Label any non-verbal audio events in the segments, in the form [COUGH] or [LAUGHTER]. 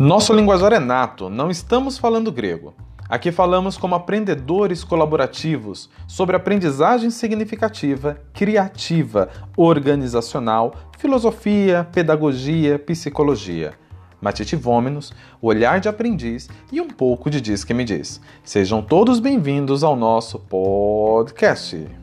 Nosso linguajar é nato, não estamos falando grego. Aqui falamos como aprendedores colaborativos sobre aprendizagem significativa, criativa, organizacional, filosofia, pedagogia, psicologia. Matite Vômenos, olhar de aprendiz e um pouco de Diz que me diz. Sejam todos bem-vindos ao nosso podcast.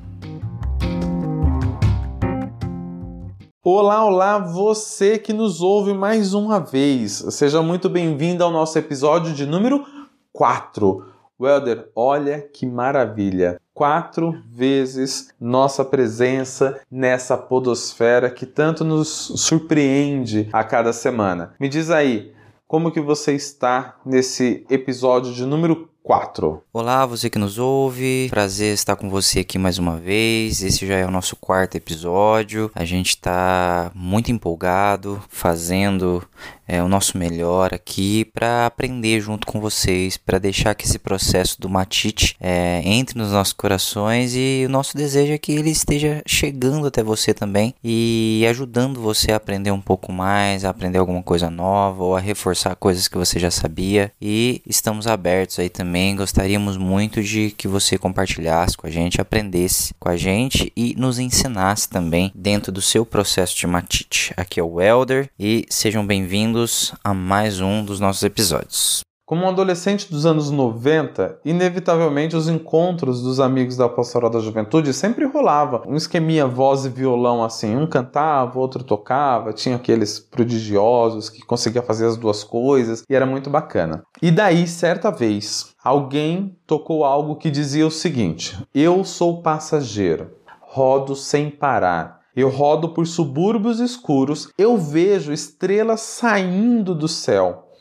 Olá, olá, você que nos ouve mais uma vez. Seja muito bem-vindo ao nosso episódio de número 4. Welder, olha que maravilha! Quatro vezes nossa presença nessa podosfera que tanto nos surpreende a cada semana. Me diz aí, como que você está nesse episódio de número 4. Olá, você que nos ouve. Prazer estar com você aqui mais uma vez. Esse já é o nosso quarto episódio. A gente está muito empolgado, fazendo é, o nosso melhor aqui para aprender junto com vocês, para deixar que esse processo do Matite é, entre nos nossos corações e o nosso desejo é que ele esteja chegando até você também e ajudando você a aprender um pouco mais, a aprender alguma coisa nova ou a reforçar coisas que você já sabia. E estamos abertos aí também. Gostaríamos muito de que você compartilhasse com a gente, aprendesse com a gente e nos ensinasse também dentro do seu processo de Matite. Aqui é o Elder e sejam bem-vindos a mais um dos nossos episódios. Como um adolescente dos anos 90, inevitavelmente os encontros dos amigos da Pastoral da Juventude sempre rolava. Um esqueminha voz e violão assim, um cantava, outro tocava, tinha aqueles prodigiosos que conseguia fazer as duas coisas e era muito bacana. E daí, certa vez, alguém tocou algo que dizia o seguinte: Eu sou passageiro, rodo sem parar eu rodo por subúrbios escuros, eu vejo estrelas saindo do céu.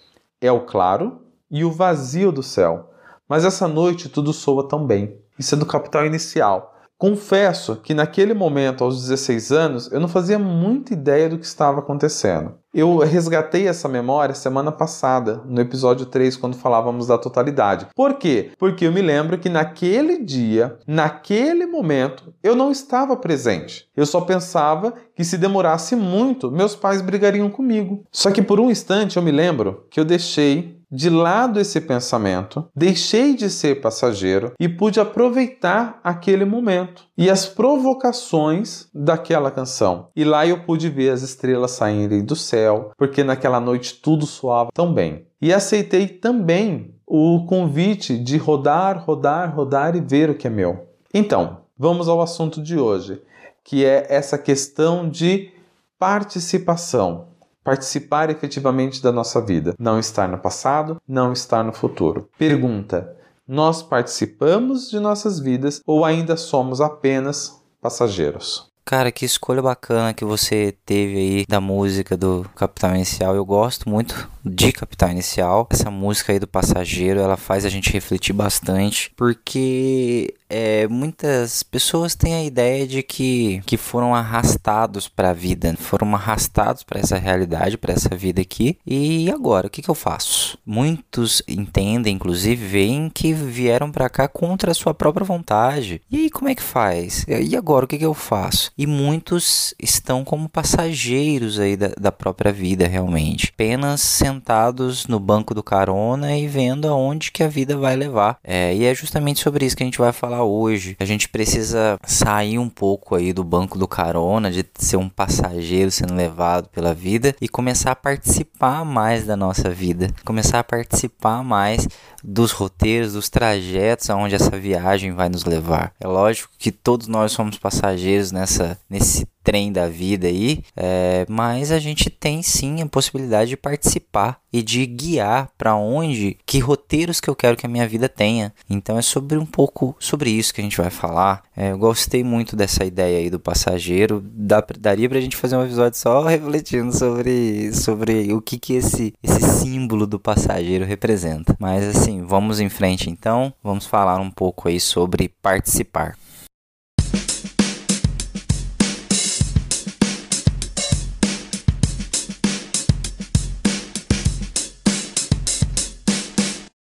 É o claro e o vazio do céu. Mas essa noite tudo soa tão bem. Isso é do capital inicial. Confesso que naquele momento, aos 16 anos, eu não fazia muita ideia do que estava acontecendo. Eu resgatei essa memória semana passada, no episódio 3, quando falávamos da totalidade. Por quê? Porque eu me lembro que naquele dia, naquele momento, eu não estava presente. Eu só pensava que se demorasse muito, meus pais brigariam comigo. Só que por um instante eu me lembro que eu deixei de lado esse pensamento, deixei de ser passageiro e pude aproveitar aquele momento e as provocações daquela canção. E lá eu pude ver as estrelas saírem do céu, porque naquela noite tudo soava tão bem. E aceitei também o convite de rodar, rodar, rodar e ver o que é meu. Então, vamos ao assunto de hoje, que é essa questão de participação participar efetivamente da nossa vida. Não estar no passado, não estar no futuro. Pergunta: nós participamos de nossas vidas ou ainda somos apenas passageiros? Cara, que escolha bacana que você teve aí da música do Capital Inicial. Eu gosto muito de Capital Inicial. Essa música aí do Passageiro, ela faz a gente refletir bastante, porque é, muitas pessoas têm a ideia de que, que foram arrastados para a vida, foram arrastados para essa realidade, para essa vida aqui. E agora, o que, que eu faço? Muitos entendem, inclusive, veem que vieram para cá contra a sua própria vontade. E aí, como é que faz? E agora, o que, que eu faço? E muitos estão como passageiros aí da, da própria vida, realmente. Apenas sentados no banco do carona e vendo aonde que a vida vai levar. É, e é justamente sobre isso que a gente vai falar falar hoje. A gente precisa sair um pouco aí do banco do carona, de ser um passageiro sendo levado pela vida e começar a participar mais da nossa vida, começar a participar mais dos roteiros, dos trajetos aonde essa viagem vai nos levar. É lógico que todos nós somos passageiros nessa nesse trem da vida aí, é, mas a gente tem sim a possibilidade de participar e de guiar para onde, que roteiros que eu quero que a minha vida tenha. Então é sobre um pouco sobre isso que a gente vai falar. É, eu gostei muito dessa ideia aí do passageiro. Dá, daria pra gente fazer um episódio só refletindo sobre, sobre o que, que esse, esse símbolo do passageiro representa. Mas assim, vamos em frente então. Vamos falar um pouco aí sobre participar.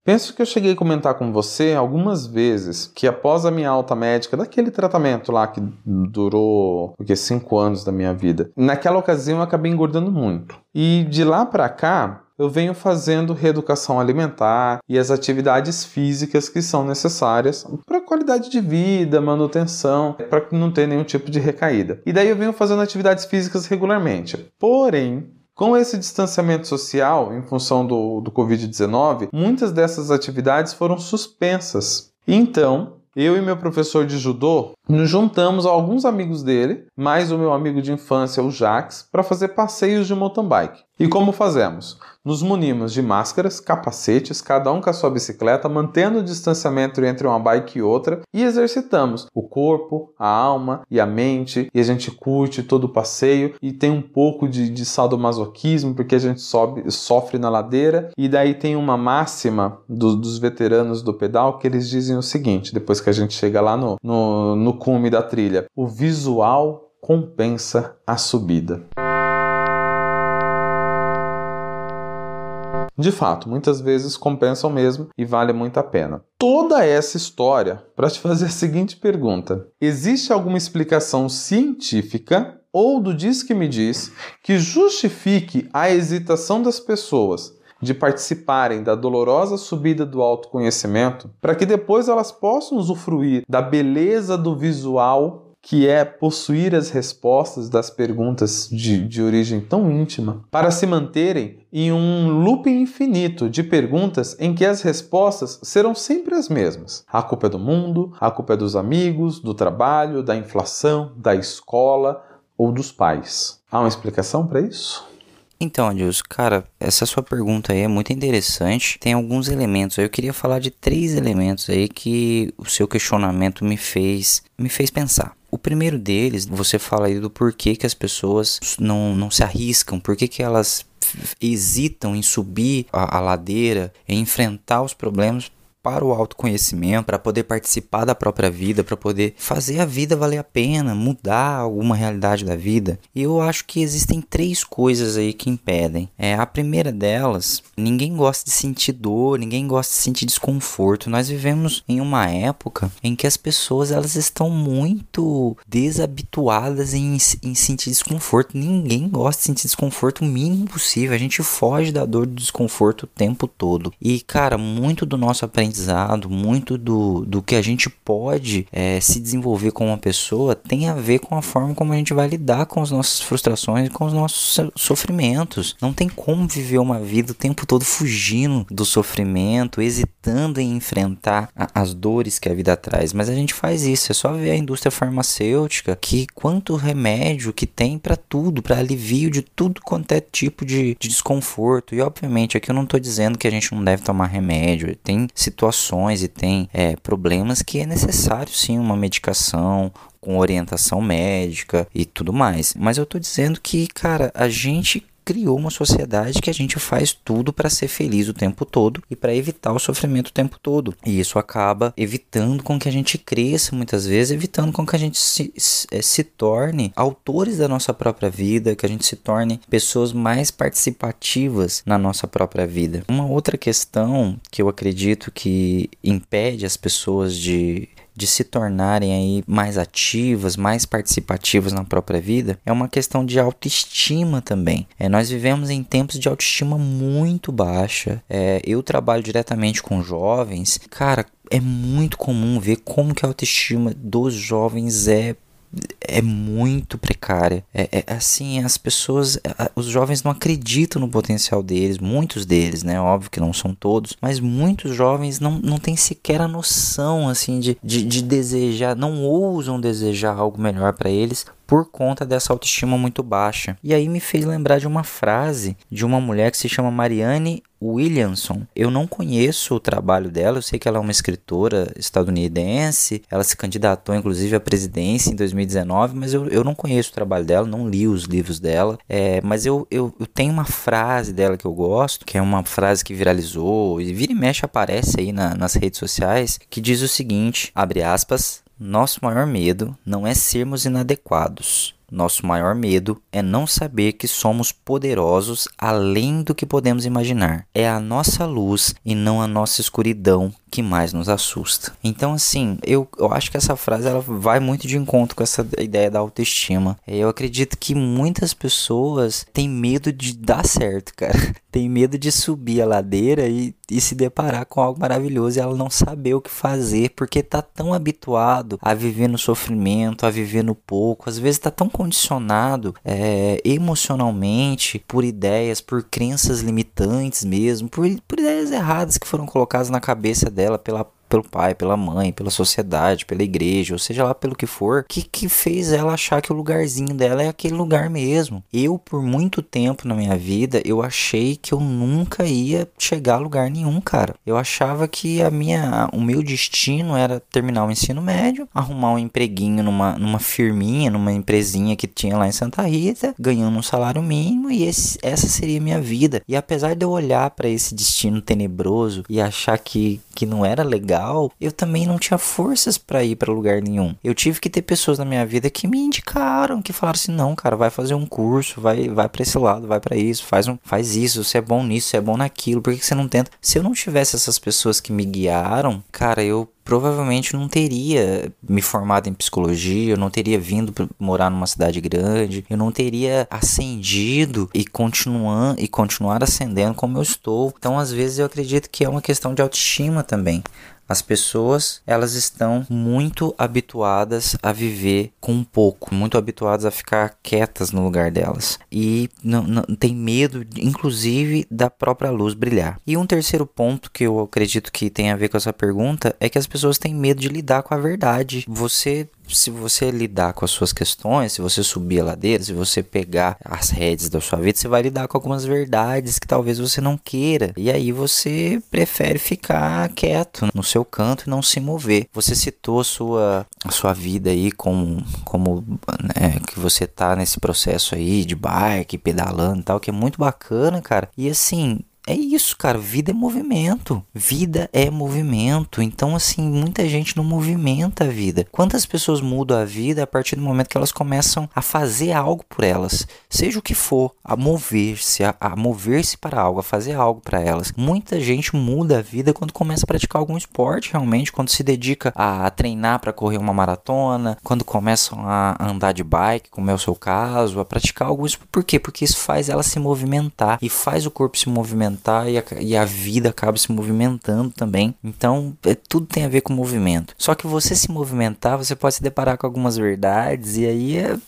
Penso que eu cheguei a comentar com você algumas vezes que após a minha alta médica, daquele tratamento lá que durou o que cinco anos da minha vida, naquela ocasião eu acabei engordando muito. E de lá para cá eu venho fazendo reeducação alimentar e as atividades físicas que são necessárias para qualidade de vida, manutenção, para não ter nenhum tipo de recaída. E daí eu venho fazendo atividades físicas regularmente. Porém, com esse distanciamento social, em função do, do Covid-19, muitas dessas atividades foram suspensas. Então, eu e meu professor de judô nos juntamos a alguns amigos dele, mais o meu amigo de infância, o Jax, para fazer passeios de mountain bike. E como fazemos? Nos munimos de máscaras, capacetes, cada um com a sua bicicleta, mantendo o distanciamento entre uma bike e outra e exercitamos o corpo, a alma e a mente. E a gente curte todo o passeio e tem um pouco de, de sadomasoquismo porque a gente sobe, sofre na ladeira. E daí tem uma máxima do, dos veteranos do pedal que eles dizem o seguinte: depois que a gente chega lá no, no, no cume da trilha, o visual compensa a subida. De fato, muitas vezes compensam mesmo e vale muito a pena. Toda essa história para te fazer a seguinte pergunta: existe alguma explicação científica ou do diz que me diz que justifique a hesitação das pessoas de participarem da dolorosa subida do autoconhecimento para que depois elas possam usufruir da beleza do visual que é possuir as respostas das perguntas de, de origem tão íntima, para se manterem em um looping infinito de perguntas em que as respostas serão sempre as mesmas. A culpa é do mundo, a culpa é dos amigos, do trabalho, da inflação, da escola ou dos pais. Há uma explicação para isso? Então, Adilson, cara, essa sua pergunta aí é muito interessante. Tem alguns elementos. Eu queria falar de três elementos aí que o seu questionamento me fez, me fez pensar. O primeiro deles, você fala aí do porquê que as pessoas não, não se arriscam, por que elas hesitam em subir a, a ladeira, em enfrentar os problemas para o autoconhecimento, para poder participar da própria vida, para poder fazer a vida valer a pena, mudar alguma realidade da vida. E eu acho que existem três coisas aí que impedem. É a primeira delas, ninguém gosta de sentir dor, ninguém gosta de sentir desconforto. Nós vivemos em uma época em que as pessoas elas estão muito desabituadas em, em sentir desconforto. Ninguém gosta de sentir desconforto o mínimo possível. A gente foge da dor do desconforto o tempo todo. E cara, muito do nosso aprendizado aprendizado, muito do, do que a gente pode é, se desenvolver como uma pessoa tem a ver com a forma como a gente vai lidar com as nossas frustrações e com os nossos sofrimentos. Não tem como viver uma vida o tempo todo fugindo do sofrimento, hesitando em enfrentar a, as dores que a vida traz. Mas a gente faz isso, é só ver a indústria farmacêutica que quanto remédio que tem para tudo, para alivio de tudo quanto é tipo de, de desconforto. E obviamente aqui eu não estou dizendo que a gente não deve tomar remédio. Tem situações e tem é, problemas que é necessário sim uma medicação, com orientação médica e tudo mais. Mas eu tô dizendo que, cara, a gente criou uma sociedade que a gente faz tudo para ser feliz o tempo todo e para evitar o sofrimento o tempo todo. E isso acaba evitando com que a gente cresça muitas vezes, evitando com que a gente se, se, eh, se torne autores da nossa própria vida, que a gente se torne pessoas mais participativas na nossa própria vida. Uma outra questão que eu acredito que impede as pessoas de de se tornarem aí mais ativas, mais participativas na própria vida, é uma questão de autoestima também. É, nós vivemos em tempos de autoestima muito baixa. É, eu trabalho diretamente com jovens, cara, é muito comum ver como que a autoestima dos jovens é é muito precária. É, é, assim, as pessoas, os jovens não acreditam no potencial deles, muitos deles, né? Óbvio que não são todos, mas muitos jovens não, não têm sequer a noção, assim, de, de, de desejar, não ousam desejar algo melhor para eles por conta dessa autoestima muito baixa. E aí me fez lembrar de uma frase de uma mulher que se chama Marianne Williamson. Eu não conheço o trabalho dela, eu sei que ela é uma escritora estadunidense, ela se candidatou inclusive à presidência em 2019, mas eu, eu não conheço o trabalho dela, não li os livros dela, é, mas eu, eu, eu tenho uma frase dela que eu gosto, que é uma frase que viralizou e vira e mexe aparece aí na, nas redes sociais, que diz o seguinte, abre aspas, nosso maior medo não é sermos inadequados. Nosso maior medo é não saber que somos poderosos além do que podemos imaginar. É a nossa luz e não a nossa escuridão que mais nos assusta. Então, assim, eu, eu acho que essa frase ela vai muito de encontro com essa ideia da autoestima. Eu acredito que muitas pessoas têm medo de dar certo, cara. [LAUGHS] Tem medo de subir a ladeira e, e se deparar com algo maravilhoso e ela não saber o que fazer, porque tá tão habituado a viver no sofrimento, a viver no pouco, às vezes tá tão condicionado é, emocionalmente por ideias, por crenças limitantes mesmo, por, por ideias erradas que foram colocadas na cabeça dela pela pelo pai, pela mãe, pela sociedade, pela igreja, ou seja lá pelo que for, que que fez ela achar que o lugarzinho dela é aquele lugar mesmo. Eu por muito tempo na minha vida, eu achei que eu nunca ia chegar a lugar nenhum, cara. Eu achava que a minha o meu destino era terminar o ensino médio, arrumar um empreguinho numa numa firminha, numa empresinha que tinha lá em Santa Rita, ganhando um salário mínimo e esse, essa seria a minha vida. E apesar de eu olhar para esse destino tenebroso e achar que que não era legal, eu também não tinha forças para ir para lugar nenhum. Eu tive que ter pessoas na minha vida que me indicaram, que falaram assim: "Não, cara, vai fazer um curso, vai vai para esse lado, vai para isso, faz um faz isso, você é bom nisso, você é bom naquilo, por que, que você não tenta?". Se eu não tivesse essas pessoas que me guiaram, cara, eu provavelmente não teria me formado em psicologia, eu não teria vindo morar numa cidade grande, eu não teria ascendido e continuando e continuar ascendendo como eu estou. Então, às vezes eu acredito que é uma questão de autoestima também. As pessoas, elas estão muito habituadas a viver com pouco, muito habituadas a ficar quietas no lugar delas e não, não tem medo, inclusive, da própria luz brilhar. E um terceiro ponto que eu acredito que tem a ver com essa pergunta é que as pessoas têm medo de lidar com a verdade. Você se você lidar com as suas questões, se você subir a ladeira, se você pegar as redes da sua vida, você vai lidar com algumas verdades que talvez você não queira. E aí você prefere ficar quieto no seu canto e não se mover. Você citou sua, a sua vida aí como, como né, que você tá nesse processo aí de bike, pedalando e tal, que é muito bacana, cara. E assim, é isso, cara. Vida é movimento. Vida é movimento. Então, assim, muita gente não movimenta a vida. Quantas pessoas mudam a vida a partir do momento que elas começam a fazer algo por elas? Seja o que for, a mover-se, a, a mover-se para algo, a fazer algo para elas. Muita gente muda a vida quando começa a praticar algum esporte, realmente, quando se dedica a, treinar para correr uma maratona, quando começam a andar de bike, como é o seu caso, a praticar algo. Por quê? Porque isso faz ela se movimentar e faz o corpo se movimentar movimentar e a, e a vida acaba se movimentando também. Então, é, tudo tem a ver com movimento. Só que você se movimentar, você pode se deparar com algumas verdades e aí é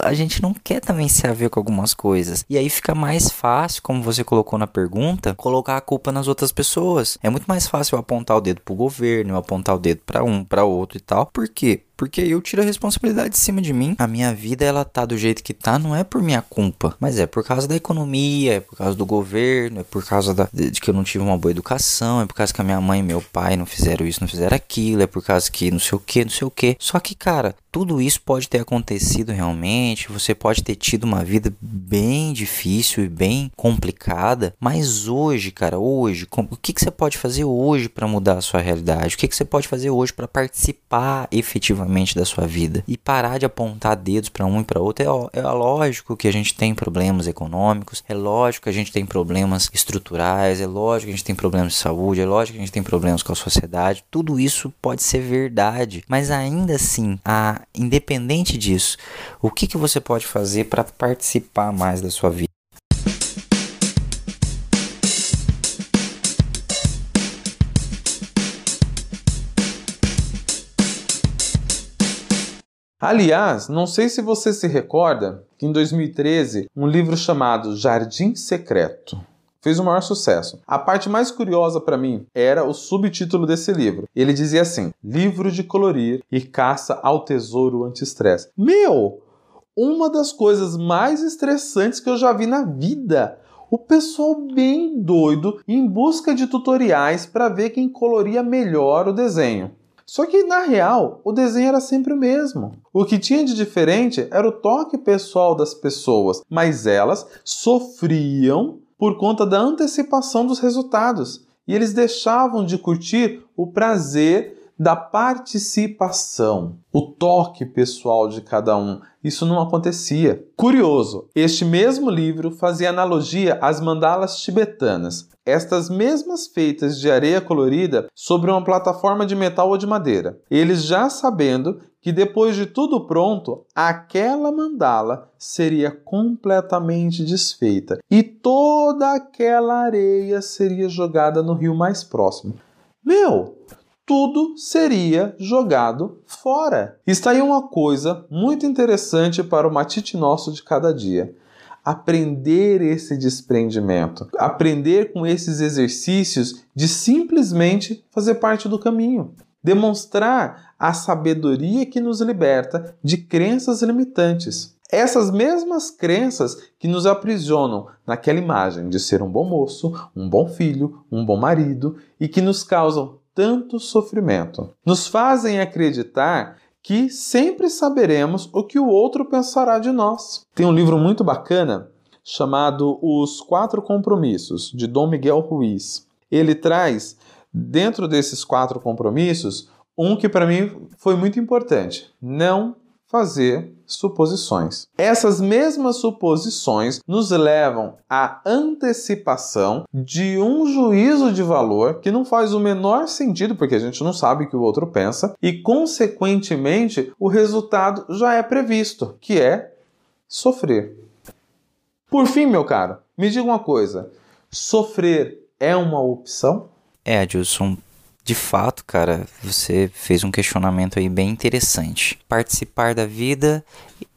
a gente não quer também se haver com algumas coisas. E aí fica mais fácil, como você colocou na pergunta, colocar a culpa nas outras pessoas. É muito mais fácil eu apontar o dedo pro governo, eu apontar o dedo para um, para outro e tal. Por quê? Porque eu tiro a responsabilidade de cima de mim. A minha vida ela tá do jeito que tá, não é por minha culpa, mas é por causa da economia, é por causa do governo, é por causa da, de, que eu não tive uma boa educação, é por causa que a minha mãe e meu pai não fizeram isso, não fizeram aquilo, é por causa que não sei o que, não sei o que. Só que, cara, tudo isso pode ter acontecido realmente, você pode ter tido uma vida bem difícil e bem complicada, mas hoje, cara, hoje, o que, que você pode fazer hoje para mudar a sua realidade? O que, que você pode fazer hoje para participar efetivamente? Da sua vida e parar de apontar dedos para um e para outro. É, é lógico que a gente tem problemas econômicos, é lógico que a gente tem problemas estruturais, é lógico que a gente tem problemas de saúde, é lógico que a gente tem problemas com a sociedade. Tudo isso pode ser verdade, mas ainda assim, a, independente disso, o que, que você pode fazer para participar mais da sua vida? Aliás, não sei se você se recorda que em 2013 um livro chamado Jardim Secreto fez o maior sucesso. A parte mais curiosa para mim era o subtítulo desse livro. Ele dizia assim: Livro de colorir e caça ao tesouro anti-estresse. Meu, uma das coisas mais estressantes que eu já vi na vida. O pessoal bem doido em busca de tutoriais para ver quem coloria melhor o desenho. Só que na real, o desenho era sempre o mesmo. O que tinha de diferente era o toque pessoal das pessoas, mas elas sofriam por conta da antecipação dos resultados e eles deixavam de curtir o prazer da participação, o toque pessoal de cada um. Isso não acontecia. Curioso, este mesmo livro fazia analogia às mandalas tibetanas, estas mesmas feitas de areia colorida sobre uma plataforma de metal ou de madeira. Eles já sabendo que depois de tudo pronto, aquela mandala seria completamente desfeita e toda aquela areia seria jogada no rio mais próximo. Meu, tudo seria jogado fora. Está aí uma coisa muito interessante para o matite nosso de cada dia. Aprender esse desprendimento, aprender com esses exercícios de simplesmente fazer parte do caminho, demonstrar a sabedoria que nos liberta de crenças limitantes. Essas mesmas crenças que nos aprisionam naquela imagem de ser um bom moço, um bom filho, um bom marido e que nos causam tanto sofrimento. Nos fazem acreditar que sempre saberemos o que o outro pensará de nós. Tem um livro muito bacana chamado Os Quatro Compromissos, de Dom Miguel Ruiz. Ele traz, dentro desses quatro compromissos, um que para mim foi muito importante: não fazer suposições. Essas mesmas suposições nos levam à antecipação de um juízo de valor que não faz o menor sentido, porque a gente não sabe o que o outro pensa, e consequentemente o resultado já é previsto, que é sofrer. Por fim, meu caro, me diga uma coisa: sofrer é uma opção? É, Adilson, de fato, cara, você fez um questionamento aí bem interessante. Participar da vida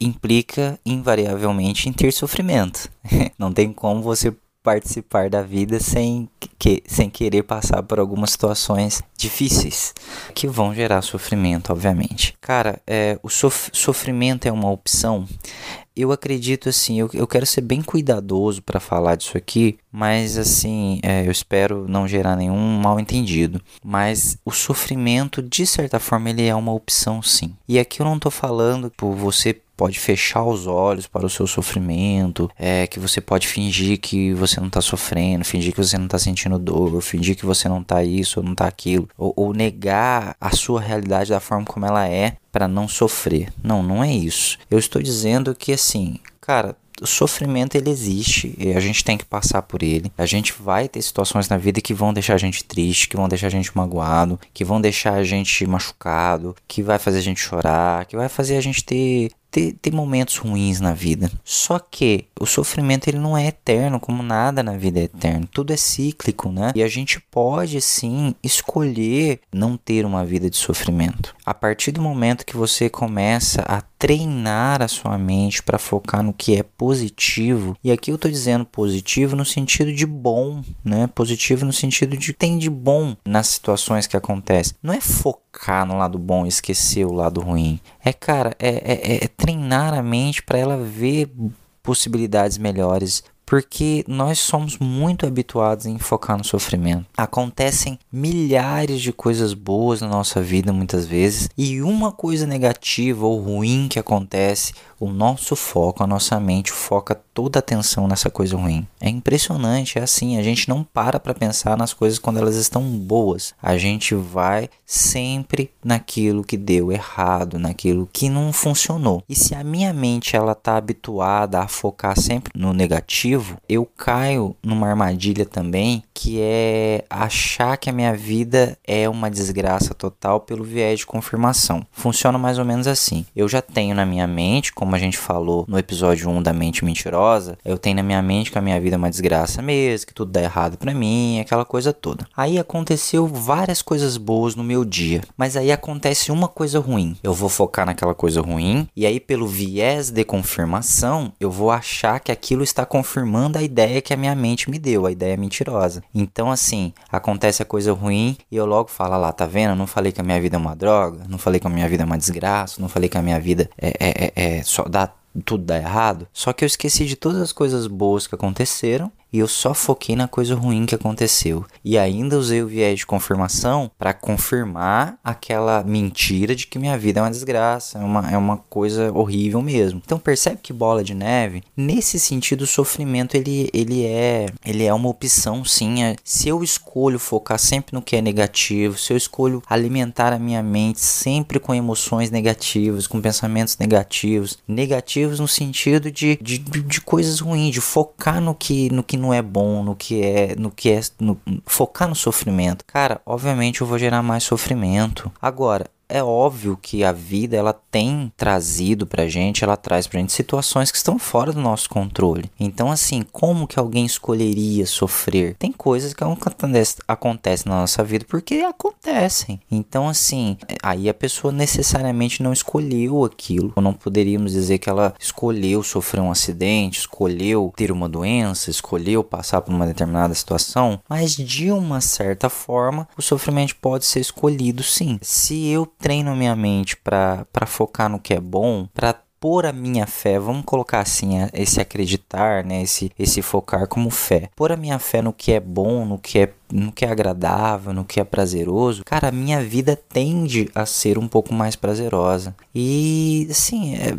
implica invariavelmente em ter sofrimento. [LAUGHS] Não tem como você participar da vida sem, que, sem querer passar por algumas situações difíceis que vão gerar sofrimento, obviamente. Cara, é, o sof sofrimento é uma opção eu acredito assim, eu, eu quero ser bem cuidadoso para falar disso aqui, mas assim, é, eu espero não gerar nenhum mal entendido. Mas o sofrimento, de certa forma, ele é uma opção sim. E aqui eu não tô falando por você pode fechar os olhos para o seu sofrimento, é que você pode fingir que você não está sofrendo, fingir que você não está sentindo dor, fingir que você não está isso ou não está aquilo, ou, ou negar a sua realidade da forma como ela é para não sofrer. Não, não é isso. Eu estou dizendo que assim, cara, o sofrimento ele existe e a gente tem que passar por ele. A gente vai ter situações na vida que vão deixar a gente triste, que vão deixar a gente magoado, que vão deixar a gente machucado, que vai fazer a gente chorar, que vai fazer a gente ter ter, ter momentos ruins na vida. Só que o sofrimento ele não é eterno, como nada na vida é eterno. Tudo é cíclico, né? E a gente pode sim escolher não ter uma vida de sofrimento. A partir do momento que você começa a treinar a sua mente para focar no que é positivo, e aqui eu estou dizendo positivo no sentido de bom, né? Positivo no sentido de tem de bom nas situações que acontecem. Não é focar no lado bom e esquecer o lado ruim. É, cara, é, é, é treinar a mente para ela ver possibilidades melhores, porque nós somos muito habituados em focar no sofrimento. Acontecem milhares de coisas boas na nossa vida muitas vezes, e uma coisa negativa ou ruim que acontece, o nosso foco, a nossa mente foca toda a atenção nessa coisa ruim. É impressionante, é assim, a gente não para para pensar nas coisas quando elas estão boas. A gente vai sempre naquilo que deu errado, naquilo que não funcionou. E se a minha mente ela tá habituada a focar sempre no negativo, eu caio numa armadilha também, que é achar que a minha vida é uma desgraça total pelo viés de confirmação. Funciona mais ou menos assim. Eu já tenho na minha mente, como a gente falou no episódio 1 da mente mentirosa, eu tenho na minha mente que a minha vida é uma desgraça mesmo, que tudo dá errado para mim, aquela coisa toda. Aí aconteceu várias coisas boas no meu dia, mas aí acontece uma coisa ruim. Eu vou focar naquela coisa ruim e aí pelo viés de confirmação, eu vou achar que aquilo está confirmando a ideia que a minha mente me deu, a ideia mentirosa. Então assim, acontece a coisa ruim e eu logo falo ah lá, tá vendo? Eu não falei que a minha vida é uma droga, não falei que a minha vida é uma desgraça, não falei que a minha vida é, é, é, é só dá tudo dá errado. Só que eu esqueci de todas as coisas boas que aconteceram e eu só foquei na coisa ruim que aconteceu. E ainda usei o viés de confirmação para confirmar aquela mentira de que minha vida é uma desgraça, é uma, é uma coisa horrível mesmo. Então percebe que bola de neve, nesse sentido, o sofrimento ele, ele é ele é uma opção sim. É, se eu escolho focar sempre no que é negativo, se eu escolho alimentar a minha mente sempre com emoções negativas, com pensamentos negativos, negativos no sentido de, de, de coisas ruins, de focar no que, no que não é bom, no que é, no que é, no, focar no sofrimento. Cara, obviamente eu vou gerar mais sofrimento. Agora, é óbvio que a vida ela tem trazido pra gente, ela traz pra gente situações que estão fora do nosso controle. Então, assim, como que alguém escolheria sofrer? Tem coisas que acontecem na nossa vida porque acontecem. Então, assim, aí a pessoa necessariamente não escolheu aquilo. Ou não poderíamos dizer que ela escolheu sofrer um acidente, escolheu ter uma doença, escolheu passar por uma determinada situação, mas de uma certa forma, o sofrimento pode ser escolhido sim. Se eu treino minha mente para focar no que é bom, para pôr a minha fé, vamos colocar assim, esse acreditar, né, esse, esse focar como fé. Pôr a minha fé no que é bom, no que é, no que é agradável, no que é prazeroso. Cara, a minha vida tende a ser um pouco mais prazerosa. E assim, é,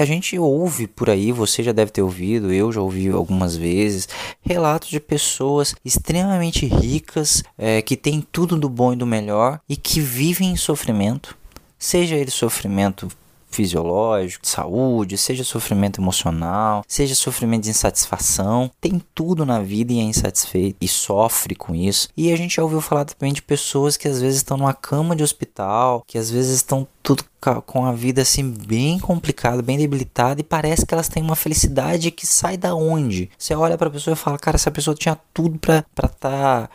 a gente ouve por aí, você já deve ter ouvido, eu já ouvi algumas vezes, relatos de pessoas extremamente ricas, é, que têm tudo do bom e do melhor e que vivem em sofrimento. Seja ele sofrimento fisiológico, de saúde, seja sofrimento emocional, seja sofrimento de insatisfação. Tem tudo na vida e é insatisfeito e sofre com isso. E a gente já ouviu falar também de pessoas que às vezes estão numa cama de hospital, que às vezes estão tudo com a vida assim bem complicada, bem debilitada e parece que elas têm uma felicidade que sai da onde? Você olha para a pessoa e fala: "Cara, essa pessoa tinha tudo para para tá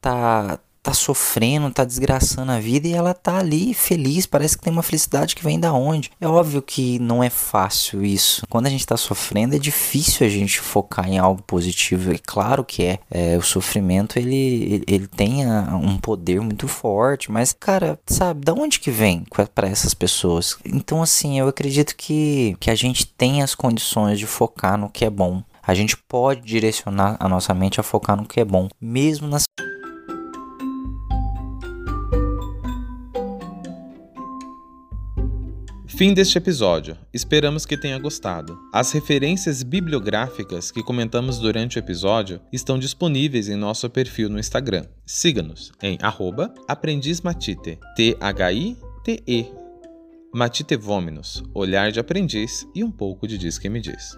tá tá sofrendo, tá desgraçando a vida e ela tá ali feliz, parece que tem uma felicidade que vem da onde. É óbvio que não é fácil isso. Quando a gente tá sofrendo é difícil a gente focar em algo positivo, é claro que é. é o sofrimento ele, ele tem um poder muito forte, mas cara, sabe, da onde que vem para essas pessoas? Então assim, eu acredito que, que a gente tem as condições de focar no que é bom. A gente pode direcionar a nossa mente a focar no que é bom, mesmo nas Fim deste episódio. Esperamos que tenha gostado. As referências bibliográficas que comentamos durante o episódio estão disponíveis em nosso perfil no Instagram. Siga-nos em aprendizmatite, T-H-I-T-E. Matite Vominos, olhar de aprendiz e um pouco de diz que me diz.